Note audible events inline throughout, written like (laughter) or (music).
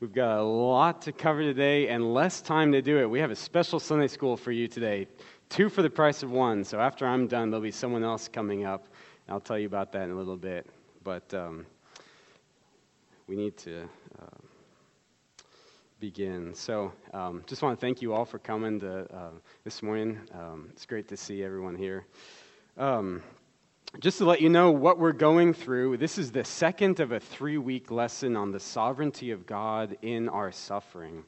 We've got a lot to cover today and less time to do it. We have a special Sunday school for you today, two for the price of one. So after I'm done, there'll be someone else coming up. I'll tell you about that in a little bit. But um, we need to uh, begin. So um, just want to thank you all for coming to, uh, this morning. Um, it's great to see everyone here. Just to let you know what we're going through, this is the second of a three week lesson on the sovereignty of God in our suffering.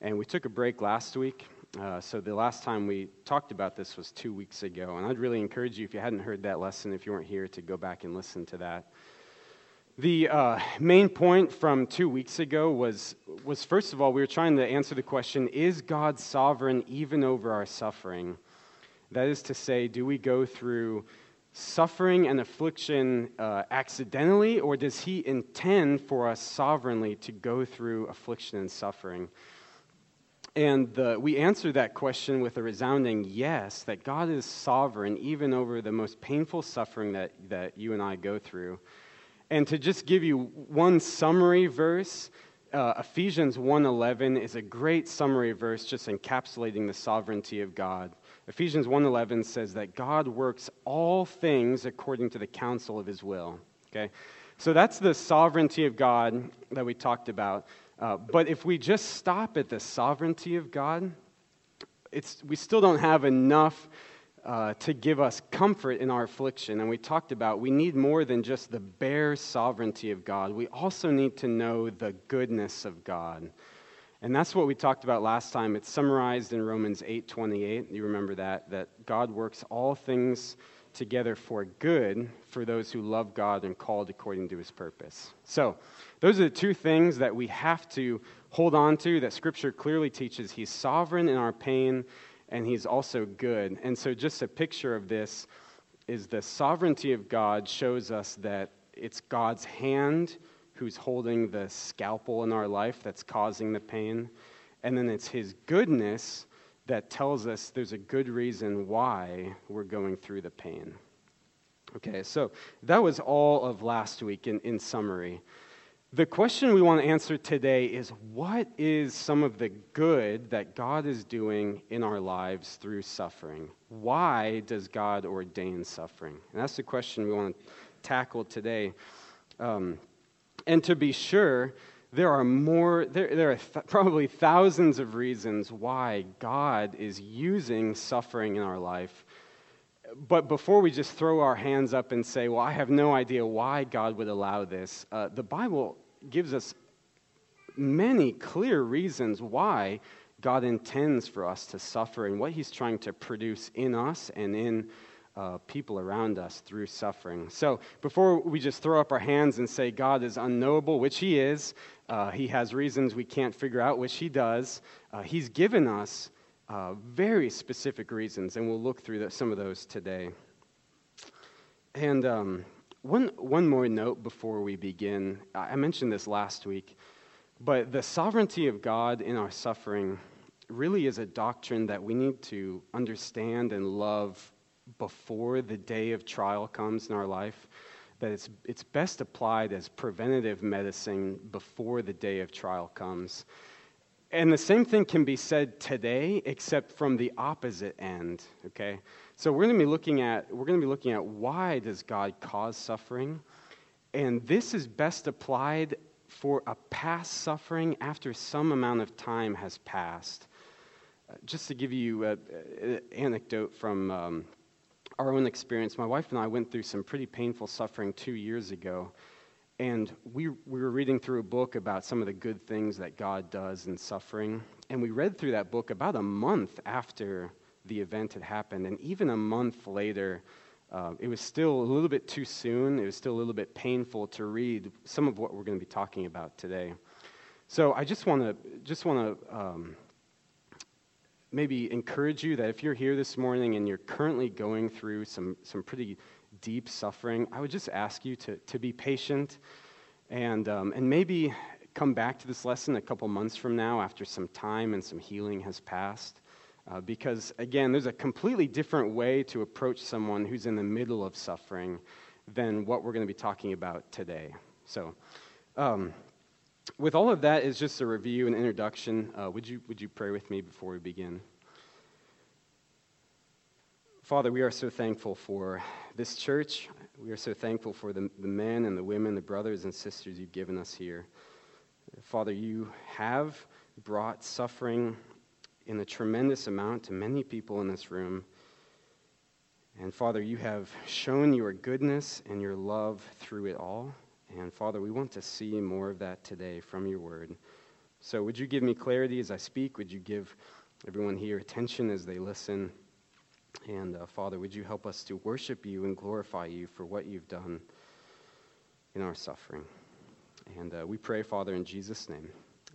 And we took a break last week. Uh, so the last time we talked about this was two weeks ago. And I'd really encourage you, if you hadn't heard that lesson, if you weren't here, to go back and listen to that. The uh, main point from two weeks ago was, was first of all, we were trying to answer the question is God sovereign even over our suffering? That is to say, do we go through suffering and affliction uh, accidentally, or does He intend for us sovereignly to go through affliction and suffering? And the, we answer that question with a resounding yes, that God is sovereign even over the most painful suffering that, that you and I go through. And to just give you one summary verse, uh, Ephesians 1:11 is a great summary verse just encapsulating the sovereignty of God. Ephesians 1:11 says that God works all things according to the counsel of his will. Okay? So that's the sovereignty of God that we talked about. Uh, but if we just stop at the sovereignty of God, it's, we still don't have enough uh, to give us comfort in our affliction. And we talked about we need more than just the bare sovereignty of God. We also need to know the goodness of God. And that's what we talked about last time. It's summarized in Romans 8:28. You remember that that God works all things together for good for those who love God and called according to his purpose. So, those are the two things that we have to hold on to that scripture clearly teaches he's sovereign in our pain and he's also good. And so just a picture of this is the sovereignty of God shows us that it's God's hand who's holding the scalpel in our life that's causing the pain. And then it's his goodness that tells us there's a good reason why we're going through the pain. Okay, so that was all of last week in, in summary. The question we want to answer today is what is some of the good that God is doing in our lives through suffering? Why does God ordain suffering? And that's the question we want to tackle today. Um, and to be sure, there are more, there, there are th- probably thousands of reasons why God is using suffering in our life. But before we just throw our hands up and say, well, I have no idea why God would allow this, uh, the Bible gives us many clear reasons why God intends for us to suffer and what He's trying to produce in us and in uh, people around us through suffering. So before we just throw up our hands and say God is unknowable, which He is, uh, He has reasons we can't figure out, which He does, uh, He's given us uh, very specific reasons, and we'll look through the, some of those today. And um, one, one more note before we begin. I mentioned this last week, but the sovereignty of God in our suffering really is a doctrine that we need to understand and love before the day of trial comes in our life, that it's, it's best applied as preventative medicine before the day of trial comes. And the same thing can be said today, except from the opposite end, okay? So we're going to be looking at, we're going to be looking at why does God cause suffering? And this is best applied for a past suffering after some amount of time has passed. Uh, just to give you an anecdote from um, our own experience, my wife and I went through some pretty painful suffering two years ago. And we, we were reading through a book about some of the good things that God does in suffering. And we read through that book about a month after the event had happened. And even a month later, uh, it was still a little bit too soon. It was still a little bit painful to read some of what we're going to be talking about today. So I just want to just want to um, maybe encourage you that if you're here this morning and you're currently going through some, some pretty deep suffering, I would just ask you to, to be patient and, um, and maybe come back to this lesson a couple months from now after some time and some healing has passed. Uh, because, again, there's a completely different way to approach someone who's in the middle of suffering than what we're going to be talking about today. So, um, with all of that as just a review and introduction, uh, would, you, would you pray with me before we begin? Father, we are so thankful for this church. We are so thankful for the, the men and the women, the brothers and sisters you've given us here. Father, you have brought suffering in a tremendous amount to many people in this room. And Father, you have shown your goodness and your love through it all. And Father, we want to see more of that today from your word. So would you give me clarity as I speak? Would you give everyone here attention as they listen? And uh, Father, would you help us to worship you and glorify you for what you've done in our suffering? And uh, we pray, Father, in Jesus' name.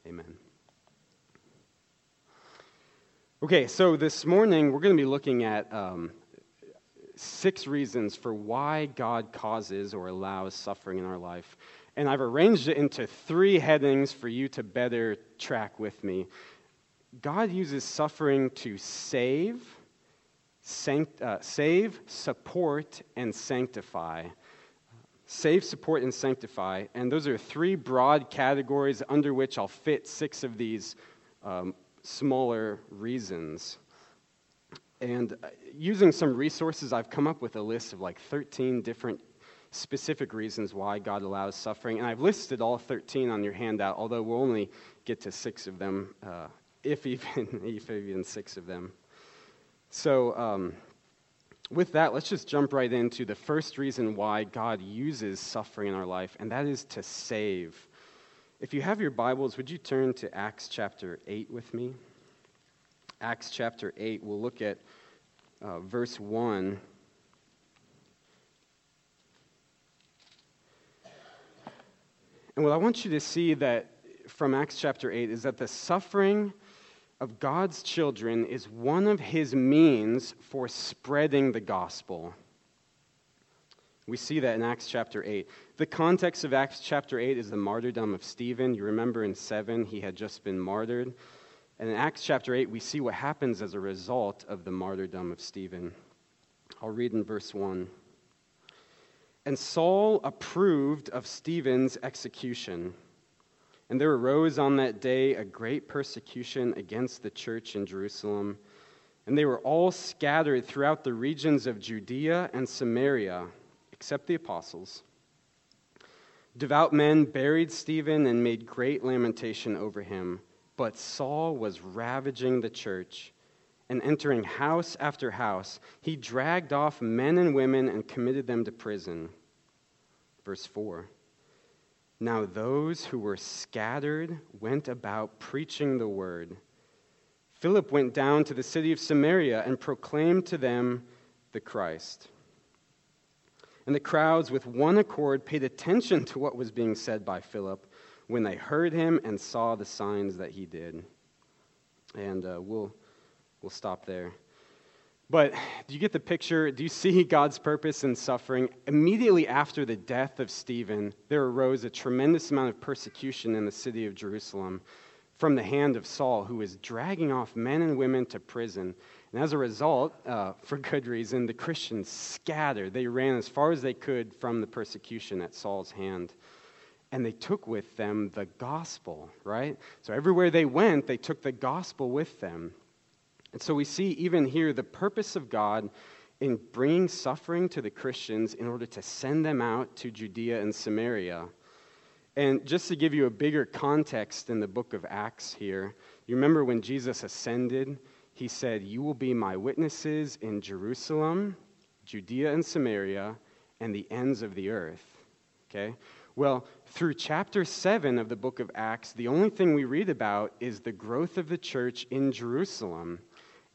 Amen. Okay, so this morning we're going to be looking at um, six reasons for why God causes or allows suffering in our life. And I've arranged it into three headings for you to better track with me. God uses suffering to save sanct- uh, save, support, and sanctify. Save, support, and sanctify. And those are three broad categories under which I'll fit six of these um, smaller reasons. And uh, using some resources, I've come up with a list of like 13 different specific reasons why God allows suffering. And I've listed all 13 on your handout, although we'll only get to six of them, uh, if, even, (laughs) if even six of them. So, um, with that, let's just jump right into the first reason why God uses suffering in our life, and that is to save. If you have your Bibles, would you turn to Acts chapter 8 with me? Acts chapter 8, we'll look at uh, verse 1. And what I want you to see that from Acts chapter 8 is that the suffering of God's children is one of his means for spreading the gospel. We see that in Acts chapter 8. The context of Acts chapter 8 is the martyrdom of Stephen. You remember in 7, he had just been martyred. And in Acts chapter 8, we see what happens as a result of the martyrdom of Stephen. I'll read in verse 1. And Saul approved of Stephen's execution. And there arose on that day a great persecution against the church in Jerusalem. And they were all scattered throughout the regions of Judea and Samaria, except the apostles. Devout men buried Stephen and made great lamentation over him. But Saul was ravaging the church, and entering house after house, he dragged off men and women and committed them to prison. Verse 4. Now those who were scattered went about preaching the word. Philip went down to the city of Samaria and proclaimed to them the Christ. And the crowds, with one accord, paid attention to what was being said by Philip when they heard him and saw the signs that he did. And uh, we'll, we'll stop there. But do you get the picture? Do you see (laughs) God's purpose in suffering? Immediately after the death of Stephen, there arose a tremendous amount of persecution in the city of Jerusalem from the hand of Saul, who was dragging off men and women to prison. And as a result, uh, (laughs) for good reason, the Christians scattered. They ran as far as they could from the persecution at Saul's hand. And they took with them the gospel, right? So everywhere they went, they took the gospel with them. And so we see even here the purpose of God in bringing suffering to the Christians in order to send them out to Judea and Samaria. And just to give you a bigger context in the book of Acts here, you remember when Jesus ascended, he said, You will be my witnesses in Jerusalem, Judea and Samaria, and the ends of the earth. Okay? Well, through chapter 7 of the book of Acts, the only thing we read about is the growth of the church in Jerusalem.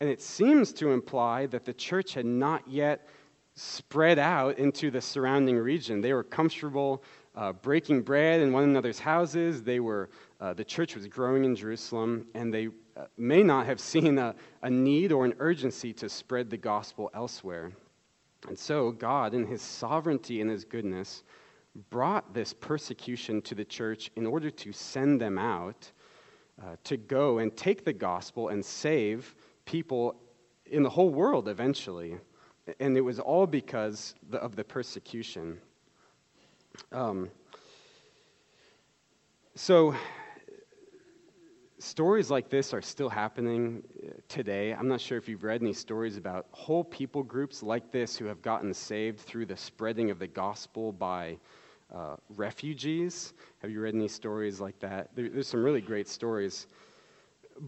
And it seems to imply that the church had not yet spread out into the surrounding region. They were comfortable uh, breaking bread in one another's houses. They were, uh, the church was growing in Jerusalem, and they uh, may not have (laughs) seen a, a need or an urgency to spread the gospel elsewhere. And so, God, in his sovereignty and his goodness, brought this persecution to the church in order to send them out uh, to go and take the gospel and save people in the whole world eventually. And it was all because of the persecution. Um, so, stories like this are still happening uh, today. I'm not sure if you've read any stories about whole people groups like this who have gotten saved through the spreading of the gospel by uh, refugees. Have you read any stories like that? There, there's some really great stories.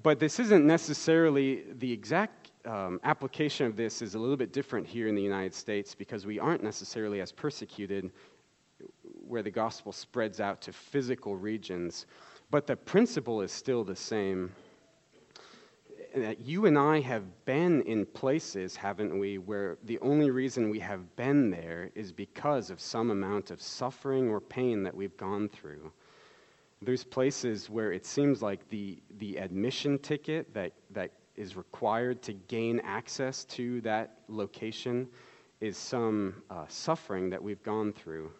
But this isn't necessarily the exact um, application of this is a little bit different here in the United States because we aren't necessarily as persecuted where the gospel spreads out to physical regions. But the principle is still the same. That you and I have been in places, haven't we, where the only reason we have been there is because of some amount of suffering or pain that we've gone through. There's places where it seems like the, the admission ticket that, that is required to gain access to that location is some uh, suffering that we've gone through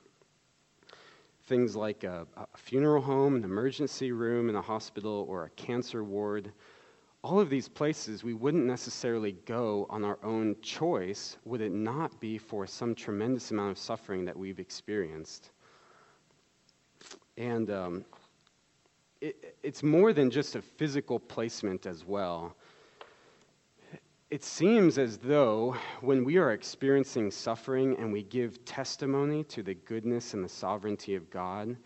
things like a, a funeral home, an emergency room in a hospital, or a cancer ward. All of these places we wouldn't necessarily go on our own choice would it not be for some tremendous amount of suffering that we've experienced. And um, it, it's more than just a physical placement as well it seems as though when we are experiencing suffering and we give testimony to the goodness and the sovereignty of God,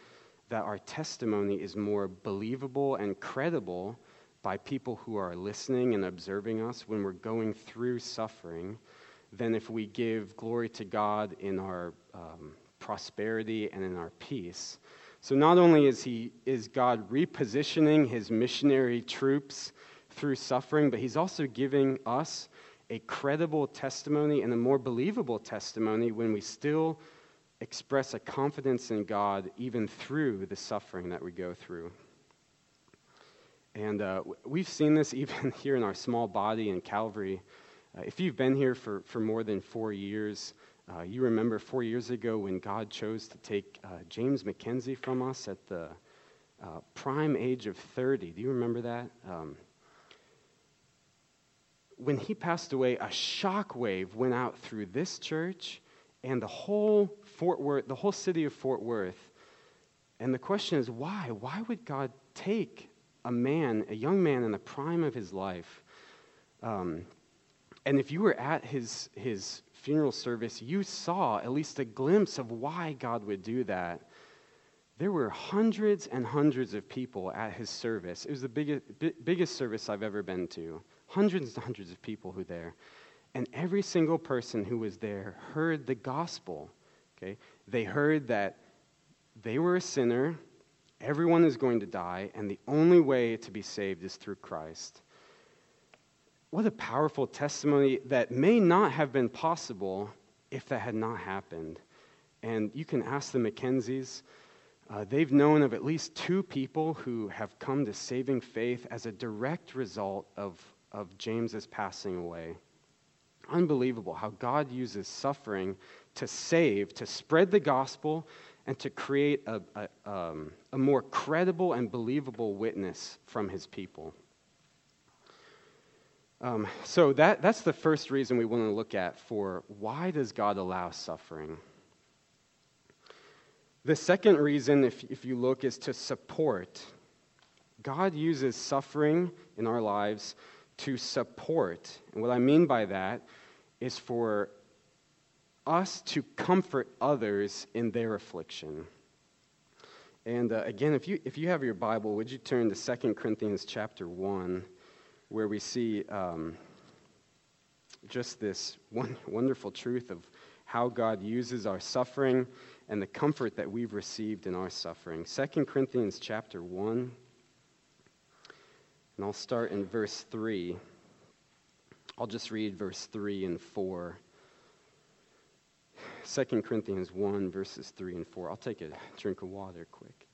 that our testimony is more believable and credible by people who are listening and observing us when we're going through suffering than if we give glory to God in our um, prosperity and in our peace. So not only is he is God repositioning his missionary troops through suffering, but he's also giving us a credible testimony and a more believable testimony when we still express a confidence in God even through the suffering that we go through. And uh, we've seen this (laughs) even here in our small body in Calvary. Uh, if you've been here for, for more than four years, uh, you remember four years ago when God chose to take uh, James McKenzie from us at the uh, prime age of 30. Do you remember that? Um, when he passed away, a shock wave went out through this church and the whole Fort Worth, the whole city of Fort Worth. And the question is, why? Why would God take a man, a young man in the prime of his life? Um, and if you were at his, his funeral service, you saw at least a glimpse of why God would do that. There were hundreds and hundreds of people at his service. It was the biggest, biggest service I've ever been to hundreds and hundreds of people who were there. And every single person who was there heard the gospel. Okay? They heard that they were a sinner, everyone is going to die, and the only way to be saved is through Christ. What a powerful testimony that may not have been possible if that had not happened. And you can ask the Mackenzies. Uh, they've known of at least two people who have come to saving faith as a direct result of of James's passing away. Unbelievable how God uses suffering to save, to spread the gospel, and to create a, a, um, a more credible and believable witness from his people. Um, so that, that's the first reason we want to look at for why does God allow suffering? The second reason, if, if you look, is to support. God uses suffering in our lives to support. And what I mean by that is for us to comfort others in their affliction. And uh, again, if you, if you have your Bible, would you turn to 2 Corinthians chapter 1, where we see um, just this one, wonderful truth of how God uses our suffering and the comfort that we've received in our suffering. 2 Corinthians chapter 1. And I'll start in verse 3. I'll just read verse 3 and 4. 2 Corinthians 1, verses 3 and 4. I'll take a drink of water quick.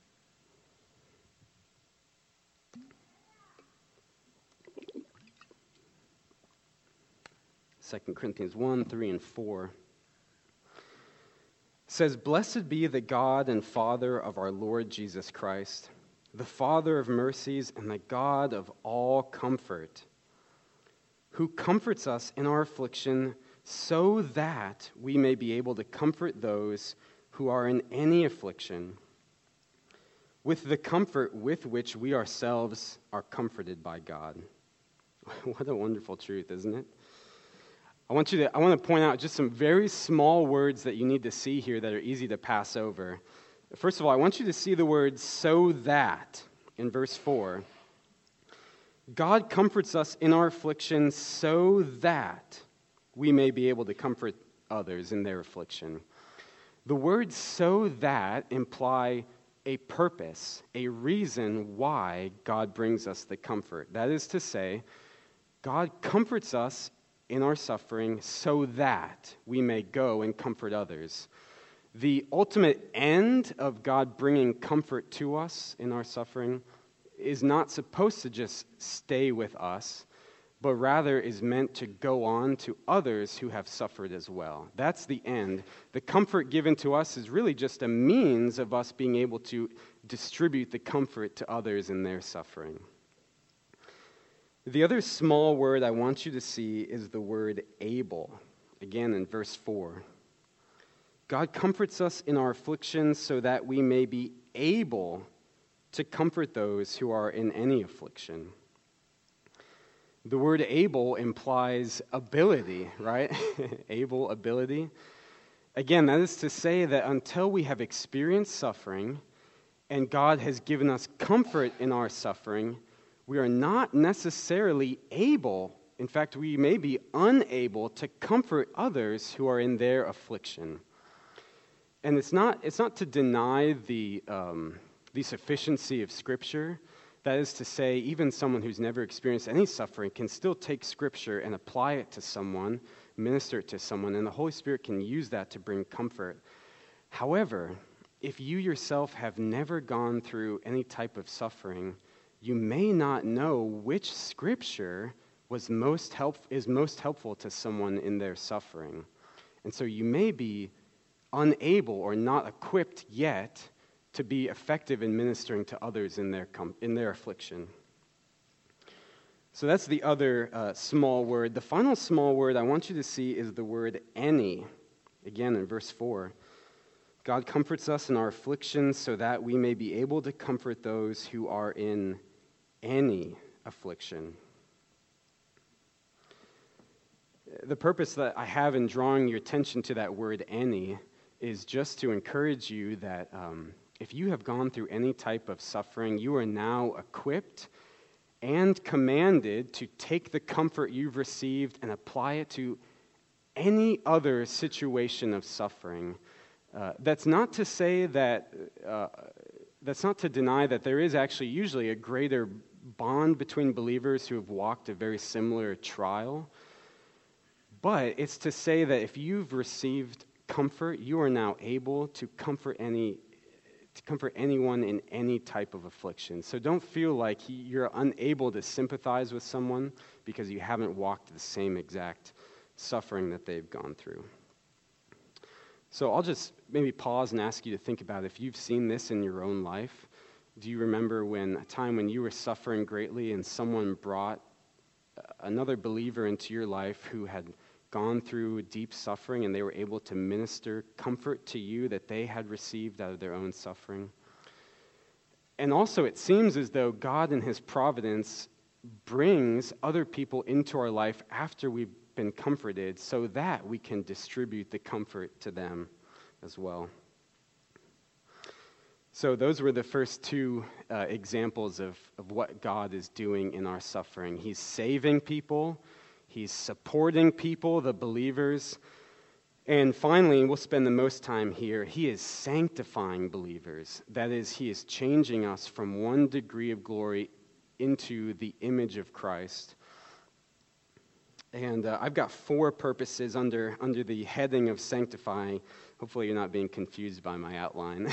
Second Corinthians 1, 3 and 4 says, Blessed be the God and Father of our Lord Jesus Christ the Father of mercies and the God of all comfort, who comforts us in our affliction so that we may be able to comfort those who are in any affliction with the comfort with which we ourselves are comforted by God. (laughs) what a wonderful truth, isn't it? I want you to I want to point out just some very small words that you need to see here that are easy to pass over. First of all, I want you to see the word so that in verse 4. God comforts us in our affliction so that we may be able to comfort others in their affliction. The words so that imply a purpose, a reason why God brings us the comfort. That is to say, God comforts us in our suffering so that we may go and comfort others. The ultimate end of God bringing comfort to us in our suffering is not supposed to just stay with us, but rather is meant to go on to others who have suffered as well. That's the end. The comfort given to us is really just a means of us being able to distribute the comfort to others in their suffering. The other small word I want you to see is the word able, again in verse 4. God comforts us in our afflictions so that we may be able to comfort those who are in any affliction. The word able implies ability, right? (laughs) able, ability. Again, that is to say that until we have experienced suffering and God has given us comfort in our suffering, we are not necessarily able, in fact, we may be unable to comfort others who are in their affliction. And it's not, it's not to deny the, um, the sufficiency of Scripture. That is to say, even someone who's never experienced any suffering can still take Scripture and apply it to someone, minister it to someone, and the Holy Spirit can use that to bring comfort. However, if you yourself have never gone through any type of suffering, you may not know which Scripture was most help, is most helpful to someone in their suffering. And so you may be unable or not equipped yet to be effective in ministering to others in their, com- in their affliction. So that's the other uh, small word. The final small word I want you to see is the word any. Again, in verse 4. God comforts us in our afflictions so that we may be able to comfort those who are in any affliction. The purpose that I have in drawing your attention to that word any is just to encourage you that um, if you have gone through any type of suffering, you are now equipped and commanded to take the comfort you've received and apply it to any other situation of suffering. Uh, that's not to say that, uh, that's not to deny that there is actually usually a greater bond between believers who have walked a very similar trial. But it's to say that if you've received comfort, you are now able to comfort any to comfort anyone in any type of affliction. So don't feel like you're unable to sympathize with someone because you haven't walked the same exact suffering that they've gone through. So I'll just maybe pause and ask you to think about if you've seen this in your own life. Do you remember when a time when you were suffering greatly and someone brought uh, another believer into your life who had gone through deep suffering and they were able to minister comfort to you that they had received out of their own suffering. And also, it seems as though God, in His providence, brings other people into our life after we've been comforted so that we can distribute the comfort to them as well. So, those were the first two uh, examples of, of what God is doing in our suffering. He's saving people He's supporting people, the believers. And finally, we'll spend the most time here, he is sanctifying believers. That is, he is changing us from one degree of glory into the image of Christ. And uh, I've got four purposes under, under the heading of sanctifying. Hopefully, you're not being confused by my outline.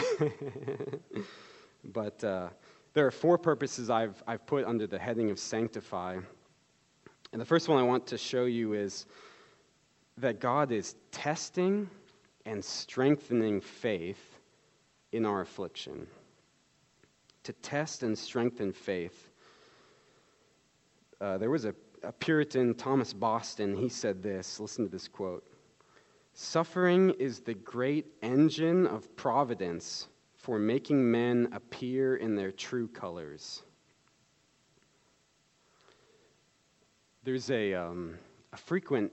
(laughs) but uh, there are four purposes I've, I've put under the heading of sanctify. And the first one I want to show you is that God is testing and strengthening faith in our affliction. To test and strengthen faith. Uh, there was a, a Puritan, Thomas Boston, he said this. Listen to this quote Suffering is the great engine of providence for making men appear in their true colors. There's a, um, a frequent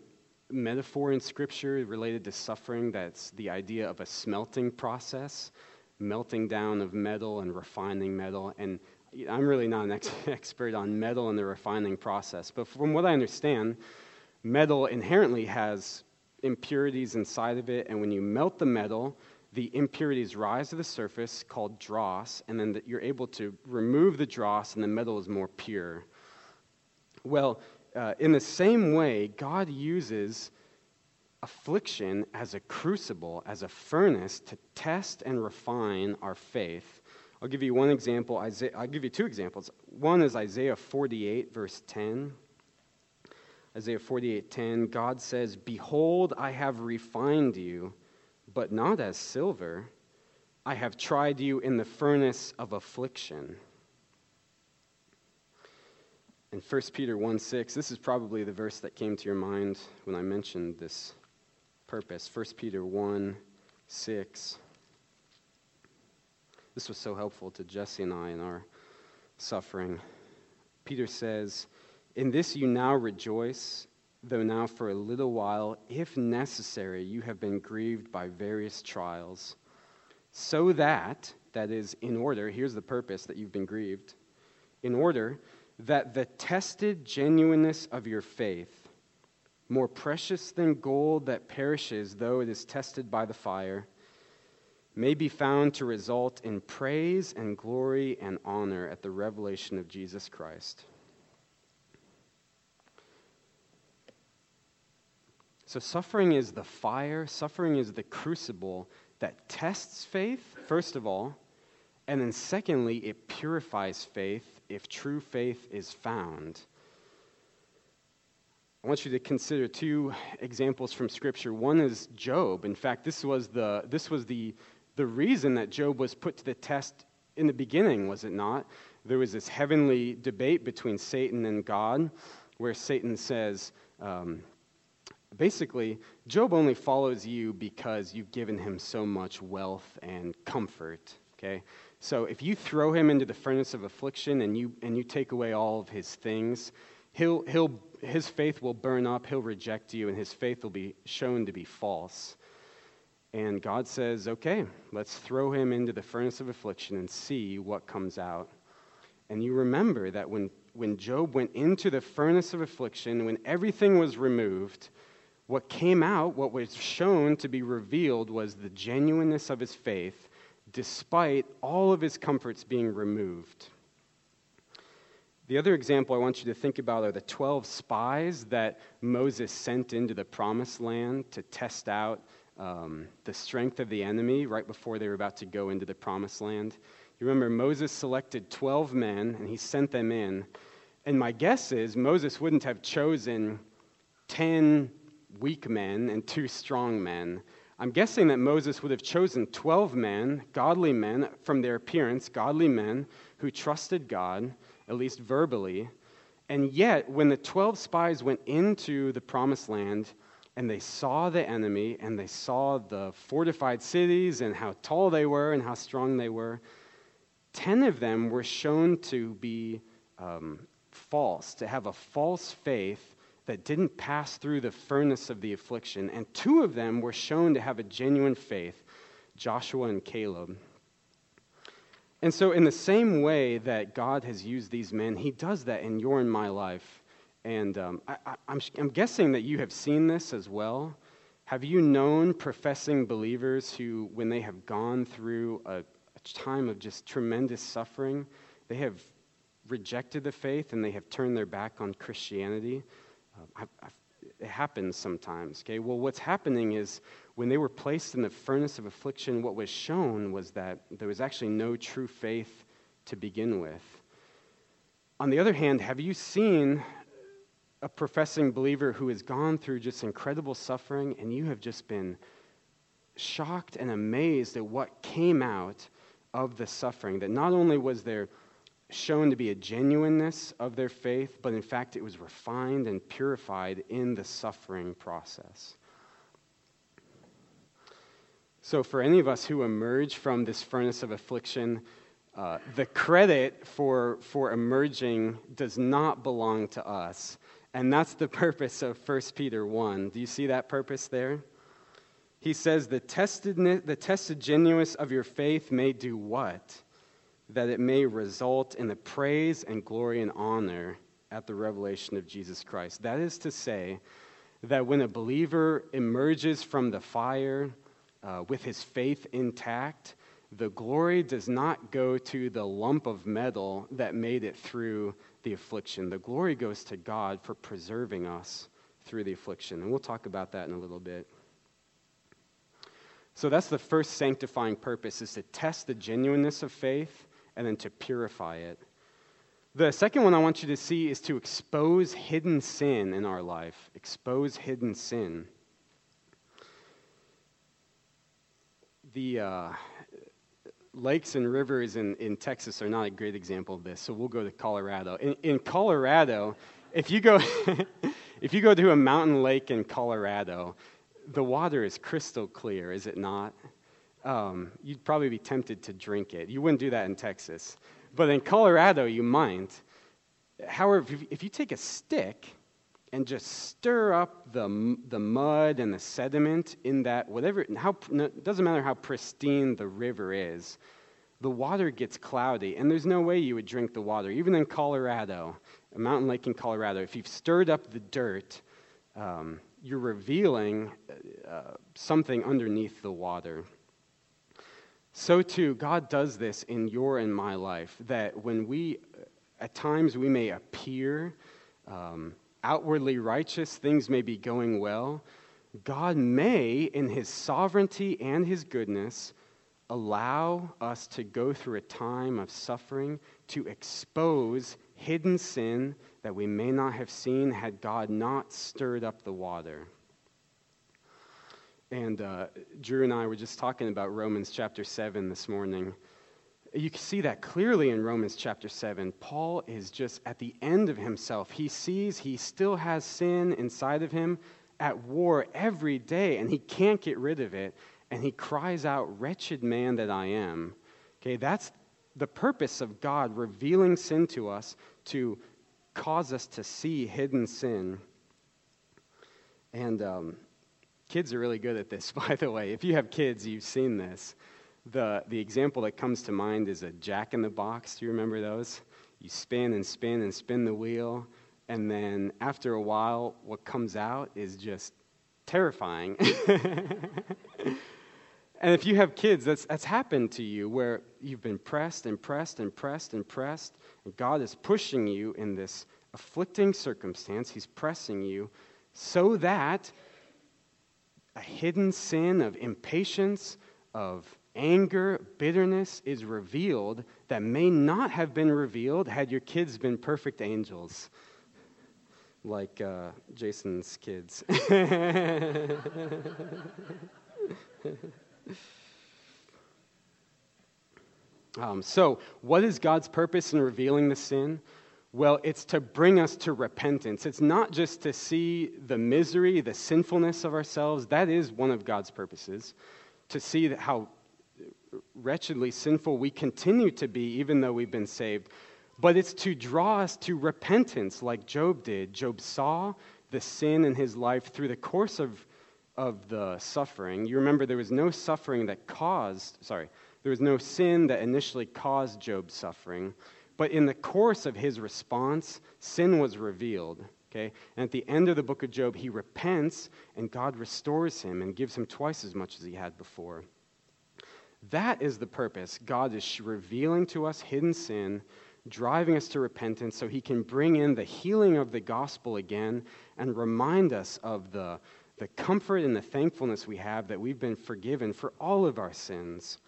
metaphor in Scripture related to suffering that's the idea of a smelting process, melting down of metal and refining metal. And I'm really not an ex- (laughs) expert on metal and the refining process, but from what I understand, metal inherently has impurities inside of it, and when you melt the metal, the impurities rise to the surface called dross, and then the, you're able to remove the dross, and the metal is more pure. Well, uh, in the same way, God uses affliction as a crucible, as a furnace to test and refine our faith. I'll give you one example. Isaiah, I'll give you two examples. One is Isaiah 48, verse 10. Isaiah 48:10, God says, "Behold, I have refined you, but not as silver. I have tried you in the furnace of affliction." In 1 Peter 1 6, this is probably the verse that came to your mind when I mentioned this purpose. 1 Peter 1 6. This was so helpful to Jesse and I in our suffering. Peter says, In this you now rejoice, though now for a little while, if necessary, you have been grieved by various trials, so that, that is, in order, here's the purpose that you've been grieved, in order that the tested genuineness of your faith, more precious than gold that perishes though it is tested by the fire, may be found to result in praise and glory and honor at the revelation of Jesus Christ. So, suffering is the fire, suffering is the crucible that tests faith, first of all, and then secondly, it purifies faith if true faith is found. I want you to consider two examples from Scripture. One is Job. In fact, this was the, this was the, the reason that Job was put to the test in the beginning, was it not? There was this heavenly debate between Satan and God, where Satan says, um, basically, Job only follows you because you've given him so much wealth and comfort. Okay? So if you throw him into the furnace of affliction and you, and you take away all of his things, he'll, he'll, his faith will burn up, he'll reject you, and his faith will be shown to be false. And God says, okay, let's throw him into the furnace of affliction and see what comes out. And you remember that when, when Job went into the furnace of affliction, when everything was removed, what came out, what was shown to be revealed, was the genuineness of his faith despite all of his comforts being removed. The other example I want you to think about are the 12 spies that Moses sent into the promised land to test out um, the strength of the enemy right before they were about to go into the promised land. You remember, Moses selected 12 men and he sent them in. And my guess is Moses wouldn't have chosen 10 weak men and two strong men. I'm guessing that Moses would have chosen 12 men, godly men from their appearance, godly men who trusted God, at least verbally. And yet, when the 12 spies went into the promised land and they saw the enemy and they saw the fortified cities and how tall they were and how strong they were, 10 of them were shown to be um, false, to have a false faith that didn't pass through the furnace of the affliction, and two of them were shown to have a genuine faith Joshua and Caleb. And so, in the same way that God has used these men, He does that in your and my life. And um, I, am guessing that you have seen this as well. Have you known professing believers who, when they have gone through a, a time of just tremendous suffering, they have rejected the faith and they have turned their back on Christianity? Um, I, I, it happens sometimes. Okay, well, what's happening is when they were placed in the furnace of affliction, what was shown was that there was actually no true faith to begin with. On the other hand, have you seen a professing believer who has gone through just incredible suffering and you have just been shocked and amazed at what came out of the suffering? That not only was there shown to be a genuineness of their faith, but in fact it was refined and purified in the suffering process. So, for any of us who emerge from this furnace of affliction, uh, the credit for, for emerging does not belong to us. And that's the (laughs) purpose of 1 Peter 1. Do you see that purpose there? He says, the tested, the tested genuineness of your faith may do what? That it may result in the praise and glory and honor at the revelation of Jesus Christ. That is to say, that when a believer emerges from the fire, uh, with his faith intact, the glory does not go to the lump of metal that made it through the affliction. The glory goes to God for preserving us through the affliction. And we'll talk about that in a little bit. So that's the first sanctifying purpose is to test the genuineness of faith and then to purify it. The second one I want you to see is to expose hidden sin in our life. Expose hidden sin. the uh, lakes and rivers in, in Texas are not a great example of this, so we'll go to Colorado. In, in Colorado, if you go (laughs) if you go to a mountain lake in Colorado, the water is crystal clear, is it not? Um, you'd probably be tempted to drink it. You wouldn't do that in Texas, but in Colorado, you might. However, if, you take a stick and just stir up the, the mud and the sediment in that, whatever, how, it doesn't matter how pristine the river is, the water gets cloudy, and there's no way you would drink the water. Even in Colorado, a mountain lake in Colorado, if you've stirred up the dirt, um, you're revealing uh, something underneath the water. So, too, God does this in your and my life, that when we, at times, we may appear. Um, outwardly righteous, things may be going well, God may, in his sovereignty and his goodness, allow us to go through a time of suffering to expose hidden sin that we may not have seen had God not stirred up the water. And uh, Drew and I were just talking about Romans chapter 7 this morning. You can see that clearly in Romans chapter 7. Paul is just at the end of himself. He sees he still has sin inside of him at war every day, and he can't get rid of it. And he cries out, Wretched man that I am. Okay, that's the purpose of God revealing sin to us to cause us to see hidden sin. And um, kids are really good at this, (laughs) by the way. If you have kids, you've seen this. The, the example that comes to mind is a jack in the box. Do you remember those? You spin and spin and spin the wheel, and then after a while, what comes out is just terrifying. (laughs) and if you have kids, that's, that's happened to you where you've been pressed and pressed and pressed and pressed, and God is pushing you in this afflicting circumstance. He's pressing you so that a hidden sin of impatience, of anger, bitterness is revealed that may not have been revealed had your kids been perfect angels, like uh, Jason's kids. (laughs) um, so, what is God's purpose in revealing the sin? Well, it's to bring us to repentance. It's not just to see the misery, the sinfulness of ourselves. That is one of God's purposes. To see how wretchedly sinful we continue to be, even though we've been saved. But it's to draw us to repentance, like Job did. Job saw the sin in his life through the course of, of the suffering. You remember there was no suffering that caused, sorry, there was no sin that initially caused Job's suffering. But in the course of his response, sin was revealed. Okay? And at the end of the book of Job, he repents and God restores him and gives him twice as much as he had before. That is the purpose. God is revealing to us hidden sin, driving us to repentance so he can bring in the healing of the gospel again and remind us of the, the comfort and the thankfulness we have that we've been forgiven for all of our sins.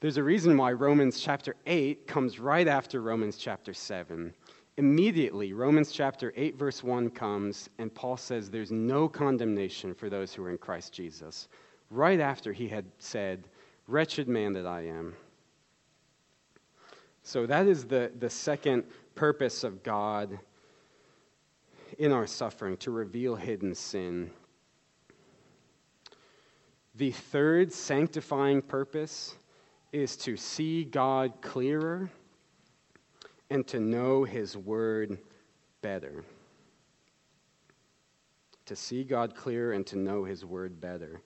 There's a reason why Romans chapter 8 comes right after Romans chapter 7. Immediately, Romans chapter 8, verse 1 comes, and Paul says there's no condemnation for those who are in Christ Jesus. Right after he had said, Wretched man that I am. So, that is the, the second purpose of God in our suffering to reveal hidden sin. The third sanctifying purpose is to see God clearer and to know His Word better. To see God clearer and to know His Word better.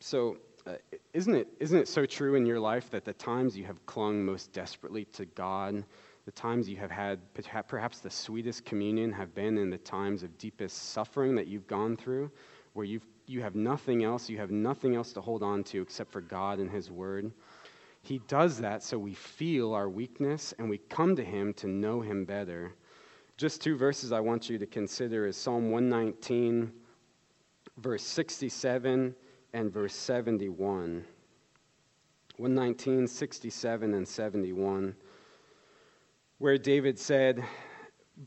So, uh, isn't, it, isn't it so true in your life that the times you have clung most desperately to God, the times you have had perhaps the sweetest communion have been in the times of deepest suffering that you've gone through, where you've, you have nothing else, you have nothing else to hold on to except for God and His Word? He does that so we feel our weakness and we come to Him to know Him better. Just two verses I want you to consider is Psalm 119, verse 67 and verse 71. 119, 67, and 71, where David said,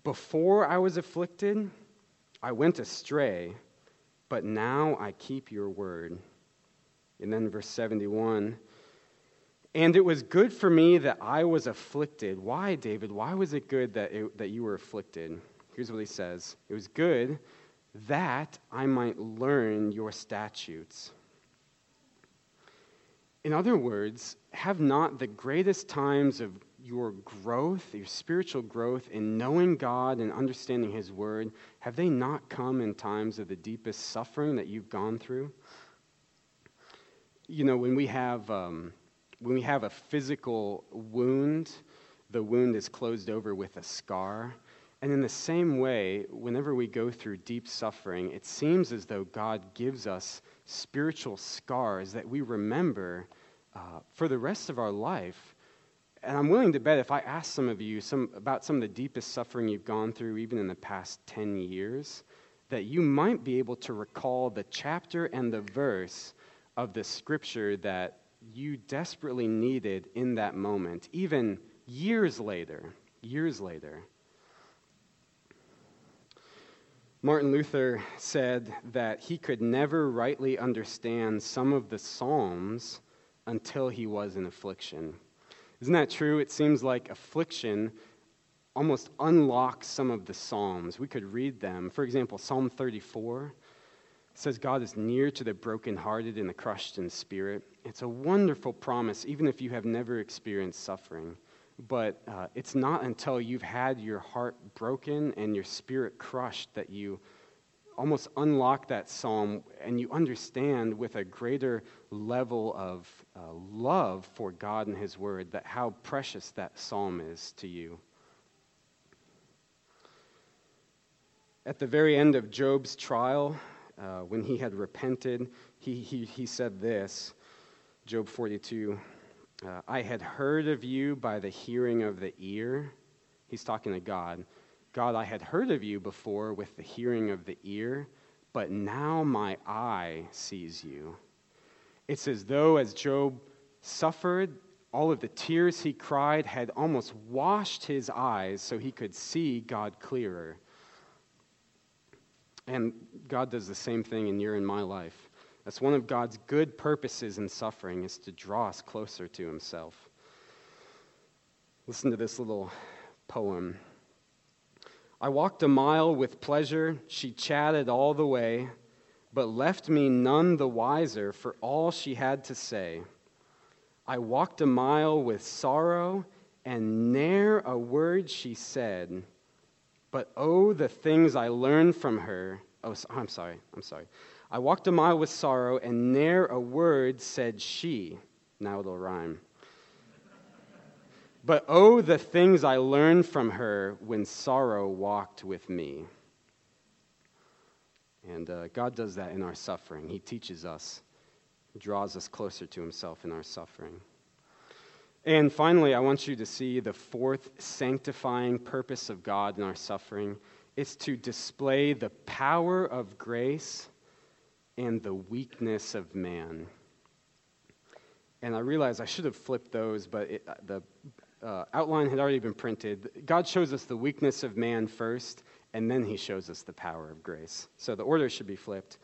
Before I was afflicted, I went astray, but now I keep your word. And then verse 71, and it was good for me that I was afflicted. Why, David? Why was it good that, it, that you were afflicted? Here's what he says It was good that I might learn your statutes. In other words, have not the greatest times of your growth, your spiritual growth in knowing God and understanding His Word, have they not come in times of the deepest suffering that you've gone through? You know, when we have, um, when we have a physical wound, the wound is closed over with a scar. And in the same way, whenever we go through deep suffering, it seems as though God gives us spiritual scars that we remember uh, for the rest of our life. And I'm willing to bet if I ask some of you some, about some of the deepest suffering you've gone through, even in the past 10 years, that you might be able to recall the chapter and the verse of the scripture that you desperately needed in that moment, even years later. Years later. Martin Luther said that he could never rightly understand some of the Psalms until he was in affliction. Isn't that true? It seems like affliction almost unlocks some of the Psalms. We could read them. For example, Psalm 34 says, God is near to the brokenhearted and the crushed in spirit. It's a wonderful promise, even if you have never experienced suffering. But uh, it's not until you've had your heart broken and your spirit crushed that you almost unlock that psalm and you understand with a greater level of uh, love for God and His Word that how precious that psalm is to you. At the very end of Job's trial, uh, when he had repented, he, he, he said this Job 42 uh, I had heard of you by the hearing of the ear. He's talking to God. God, I had heard of you before with the hearing of the ear, but now my eye sees you. It's as though, as Job suffered, all of the tears he cried had almost washed his eyes so he could see God clearer. And God does the same thing in your and my life. That's one of God's good purposes in suffering is to draw us closer to himself. Listen to this little poem. I walked a mile with pleasure, she chatted all the way, but left me none the wiser for all she had to say. I walked a mile with sorrow, and ne'er a word she said. But oh, the things I learned from her. Oh, I'm sorry, I'm sorry. I walked a mile with sorrow, and ne'er a word said she. Now it'll rhyme. But oh, the things I learned from her when sorrow walked with me. And uh, God does that in our suffering. He teaches us, draws us closer to Himself in our suffering. And finally, I want you to see the fourth sanctifying purpose of God in our suffering. It's to display the power of grace and the weakness of man. And I realize I should have flipped those, but it, uh, the uh, outline had already been printed. God shows us the weakness of man first, and then he shows us the power of grace. So the order should be flipped.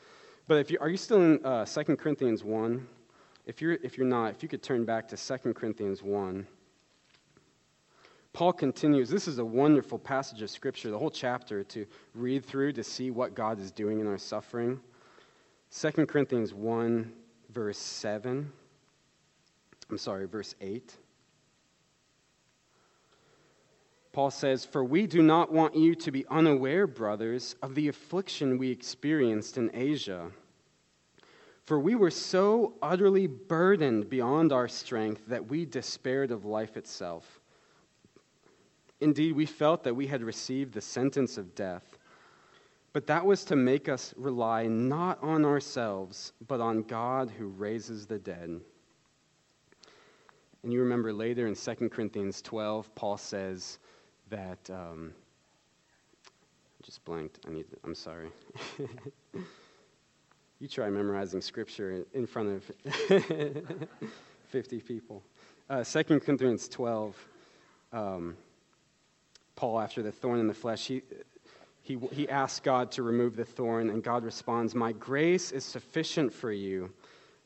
But if you, are you still in uh, 2 Corinthians 1? If you're, if you're not, if you could turn back to 2 Corinthians 1. Paul continues. This is a wonderful passage of Scripture, the whole chapter to read through to see what God is doing in our suffering. 2 Corinthians 1, verse 7. I'm sorry, verse 8. Paul says, For we do not want you to be unaware, brothers, of the affliction we experienced in Asia. For we were so utterly burdened beyond our strength that we despaired of life itself. Indeed, we felt that we had received the sentence of death. But that was to make us rely not on ourselves, but on God who raises the dead. And you remember later in 2 Corinthians 12, Paul says that. Um, just blanked. I need. To, I'm sorry. (laughs) you try memorizing scripture in front of (laughs) 50 people. Uh, 2 Corinthians 12. Um, Paul, after the thorn in the flesh, he, he, he asks God to remove the thorn, and God responds, My grace is sufficient for you.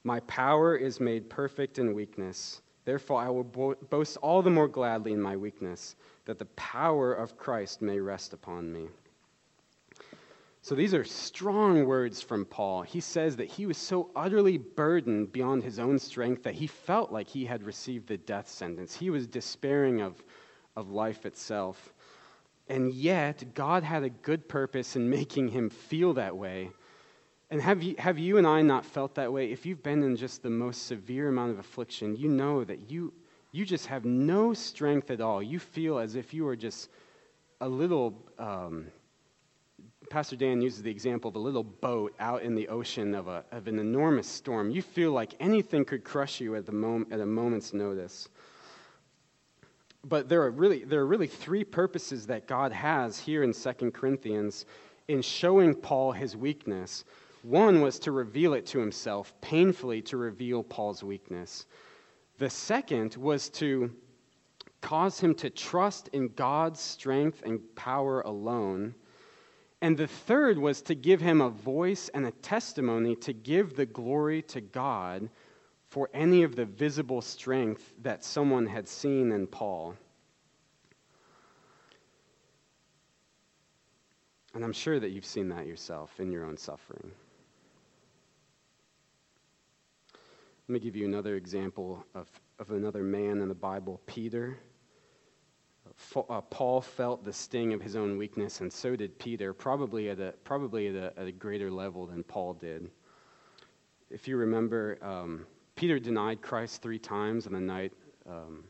My power is made perfect in weakness. Therefore, I will bo- boast all the more gladly in my weakness, that the power of Christ may rest upon me. So these are strong words from Paul. He says that he was so utterly burdened beyond his own strength that he felt like he had received the death sentence. He was despairing of, of life itself. And yet, God had a good purpose in making him feel that way. And have you, have you and I not felt that way? If you've been in just the most severe amount of affliction, you know that you, you just have no strength at all. You feel as if you are just a little. Um, Pastor Dan uses the example of a little boat out in the ocean of, a, of an enormous storm. You feel like anything could crush you at, the mom- at a moment's notice but there are really there are really three purposes that God has here in 2 Corinthians in showing Paul his weakness. One was to reveal it to himself, painfully to reveal Paul's weakness. The second was to cause him to trust in God's strength and power alone. And the third was to give him a voice and a testimony to give the glory to God for any of the visible strength that someone had seen in Paul. And I'm sure that you've seen that yourself in your own suffering. Let me give you another example of, of another man in the Bible, Peter. Uh, Paul felt the sting of his own weakness, and so did Peter, probably at a, probably at a, at a greater level than Paul did. If you remember, um, Peter denied Christ three times on the night, um,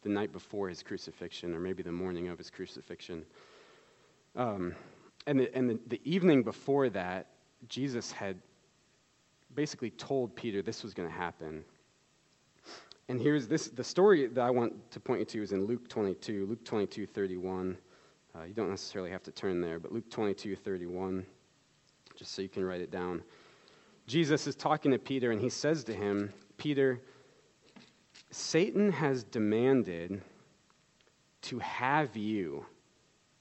the night before his crucifixion, or maybe the morning of his crucifixion. Um, and the, and the, the evening before that, Jesus had basically told Peter this was going to happen. And here's this the story that I want to point you to is in Luke 22, Luke 22, 31. Uh, you don't necessarily have to turn there, but Luke 22, 31, just so you can write it down. Jesus is talking to Peter, and he says to him, Peter, Satan has demanded to have you,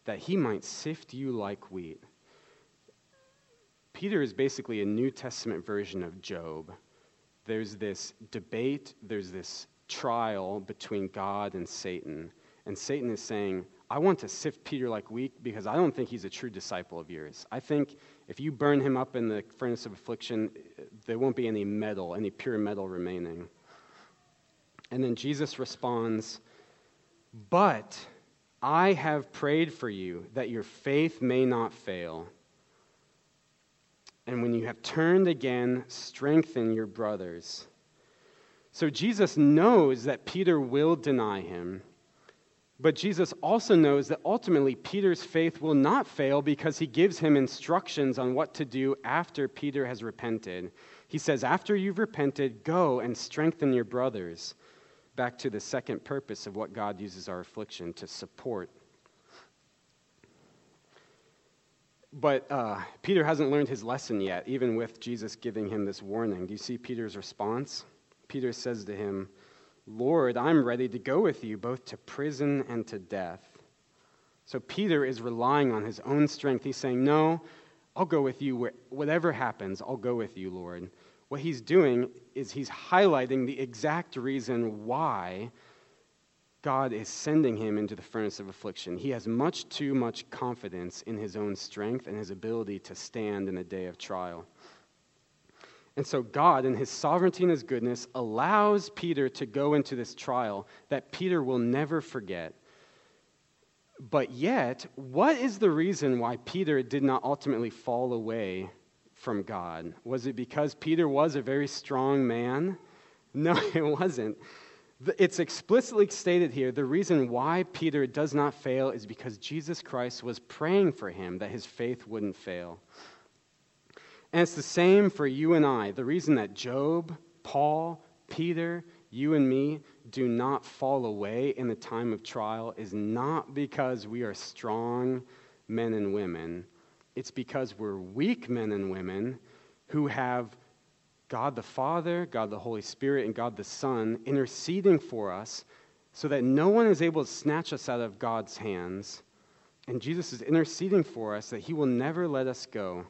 that he might sift you like wheat. Peter is basically a New Testament version of Job. There's this debate, there's this trial between God and Satan. And Satan is saying, I want to sift Peter like wheat because I don't think he's a true disciple of yours. I think if you burn him up in the furnace of affliction, there won't be any metal, any pure metal remaining. And then Jesus responds, But I have prayed for you that your faith may not fail. And when you have turned again, strengthen your brothers. So Jesus knows that Peter will deny him. But Jesus also knows that ultimately Peter's faith will not fail because he gives him instructions on what to do after Peter has repented. He says, After you've repented, go and strengthen your brothers. Back to the second purpose of what God uses our affliction to support. But uh, Peter hasn't learned his lesson yet, even with Jesus giving him this warning. Do you see Peter's response? Peter says to him, Lord, I'm ready to go with you both to prison and to death. So Peter is relying on his own strength. He's saying, No, I'll go with you. Whatever happens, I'll go with you, Lord. What he's doing is he's highlighting the exact reason why God is sending him into the furnace of affliction. He has much too much confidence in his own strength and his ability to stand in a day of trial. And so, God, in his sovereignty and his goodness, allows Peter to go into this trial that Peter will never forget. But yet, what is the reason why Peter did not ultimately fall away from God? Was it because Peter was a very strong man? (laughs) No, it wasn't. It's explicitly stated here the reason why Peter does not fail is because Jesus Christ was praying for him that his faith wouldn't fail. And it's the same for you and I. The reason that Job, Paul, Peter, you and me do not fall away in the time of trial is not because we are strong men and women. It's because we're weak men and women who have God the Father, God the Holy Spirit, and God the Son interceding for us so that no one is able to snatch us out of God's hands. And Jesus is interceding for us that he will never let us go.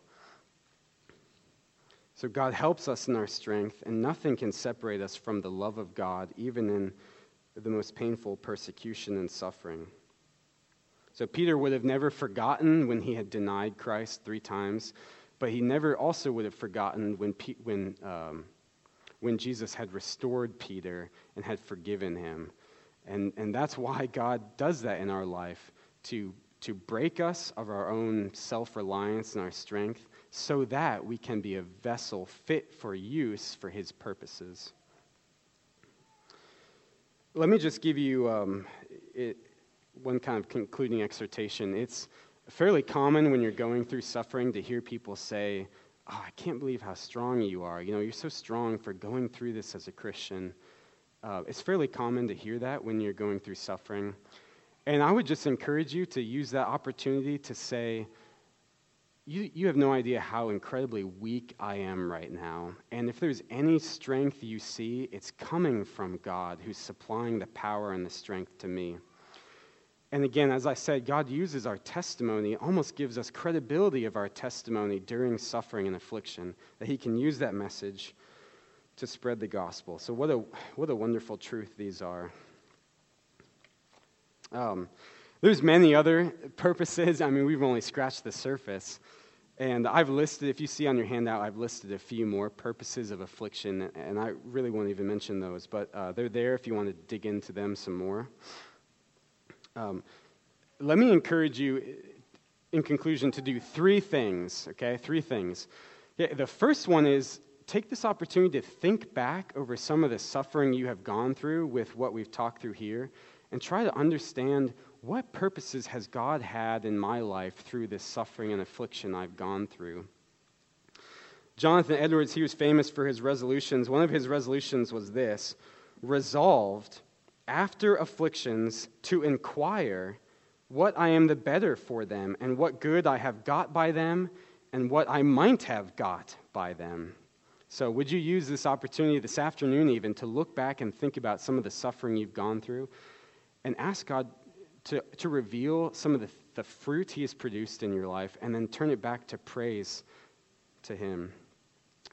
So God helps us in our strength, and nothing can separate us from the love of God, even in the most painful persecution and suffering. So Peter would have never forgotten when he had denied Christ three times, but he never also would have forgotten when, when, um, when Jesus had restored Peter and had forgiven him. And, and that's why God does that in our life to, to break us of our own self reliance and our strength so that we can be a vessel fit for use for his purposes. Let me just give you um, it, one kind of concluding exhortation. It's fairly common when you're going through suffering to hear people say, oh, I can't believe how strong you are. You know, you're so strong for going through this as a Christian. Uh, it's fairly common to hear that when you're going through suffering. And I would just encourage you to use that opportunity to say, you, you have no idea how incredibly weak I am right now. And if there's any strength you see, it's coming from God who's supplying the power and the strength to me. And again, as I said, God uses our testimony, almost gives us credibility of our testimony during suffering and affliction, that He can use that message to spread the gospel. So, what a, what a wonderful truth these are. Um, there's many other purposes. I mean, we've only scratched the surface. And I've listed, if you see on your handout, I've listed a few more purposes of affliction, and I really won't even mention those, but uh, they're there if you want to dig into them some more. Um, let me encourage you, in conclusion, to do three things, okay? Three things. The first one is take this opportunity to think back over some of the suffering you have gone through with what we've talked through here and try to understand what purposes has God had in my life through this suffering and affliction I've gone through? Jonathan Edwards, he was famous for his resolutions. One of his resolutions was this resolved after afflictions to inquire what I am the better for them and what good I have got by them and what I might have got by them. So, would you use this opportunity this afternoon, even, to look back and think about some of the suffering you've gone through and ask God, to, to reveal some of the, the fruit He has produced in your life and then turn it back to praise to Him.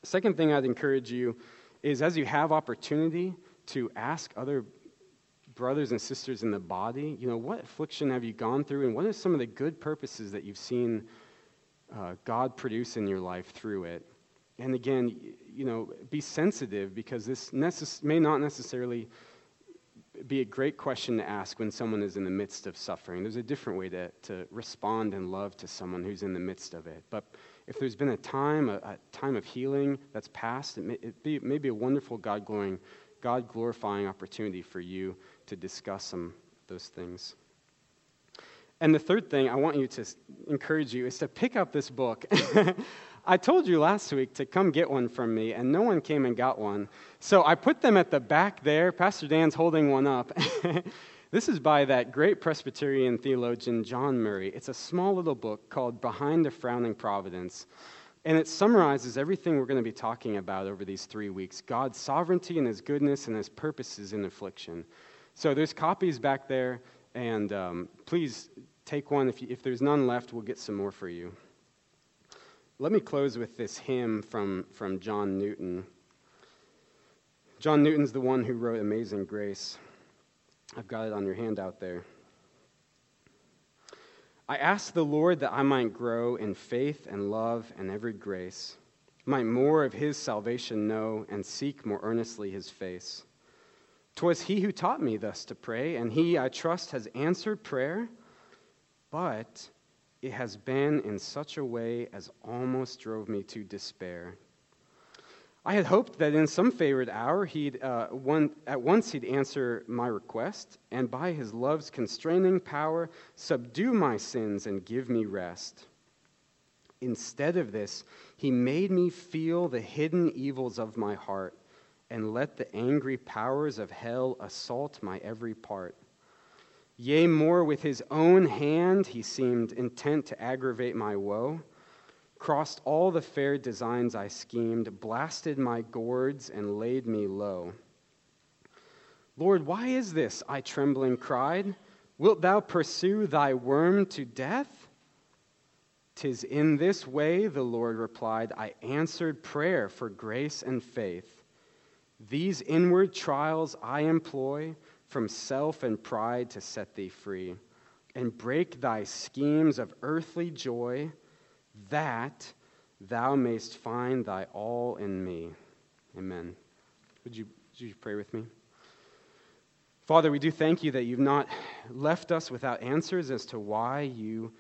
Second thing I'd encourage you is as you have opportunity to ask other brothers and sisters in the body, you know, what affliction have you gone through and what are some of the good purposes that you've seen uh, God produce in your life through it? And again, you know, be sensitive because this necess- may not necessarily be a great question to ask when someone is in the midst of suffering. There's a different way to, to respond in love to someone who's in the midst of it. But if there's been a time, a, a time of healing that's passed, it may, it, be, it may be a wonderful God glorifying, God glorifying opportunity for you to discuss some those things. And the third thing I want you to encourage you is to pick up this book. (laughs) I told you last week to come get one from me, and no one came and got one. So I put them at the back there. Pastor Dan's holding one up. (laughs) this is by that great Presbyterian theologian, John Murray. It's a small little book called Behind the Frowning Providence. And it summarizes everything we're going to be talking about over these three weeks God's sovereignty and His goodness and His purposes in affliction. So there's copies back there, and um, please take one. If, you, if there's none left, we'll get some more for you. Let me close with this hymn from, from John Newton. John Newton's the one who wrote Amazing Grace. I've got it on your handout there. I asked the Lord that I might grow in faith and love and every grace. might more of his salvation know and seek more earnestly his face. 'Twas he who taught me thus to pray, and he, I trust, has answered prayer, but it has been in such a way as almost drove me to despair. I had hoped that in some favored hour he'd uh, one, at once he'd answer my request, and by his love's constraining power subdue my sins and give me rest. Instead of this, he made me feel the hidden evils of my heart and let the angry powers of hell assault my every part. Yea, more, with his own hand he seemed intent to aggravate my woe, crossed all the fair designs I schemed, blasted my gourds, and laid me low. Lord, why is this? I trembling cried. Wilt thou pursue thy worm to death? Tis in this way, the Lord replied, I answered prayer for grace and faith. These inward trials I employ from self and pride to set thee free, and break thy schemes of earthly joy, that thou mayst find thy all in me. Amen. Would you, would you pray with me? Father, we do thank you that you've not left us without answers as to why you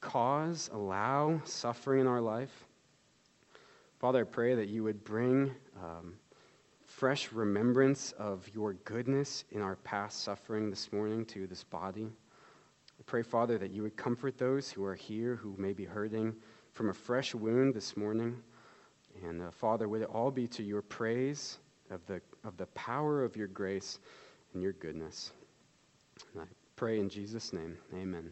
cause, allow suffering in our life. Father, I pray that you would bring um, fresh remembrance of your goodness in our past suffering this morning to this body. Pray, Father, that you would comfort those who are here who may be hurting from a fresh wound this morning. And uh, Father, would it all be to your praise of the, of the power of your grace and your goodness. And I pray in Jesus' name, amen.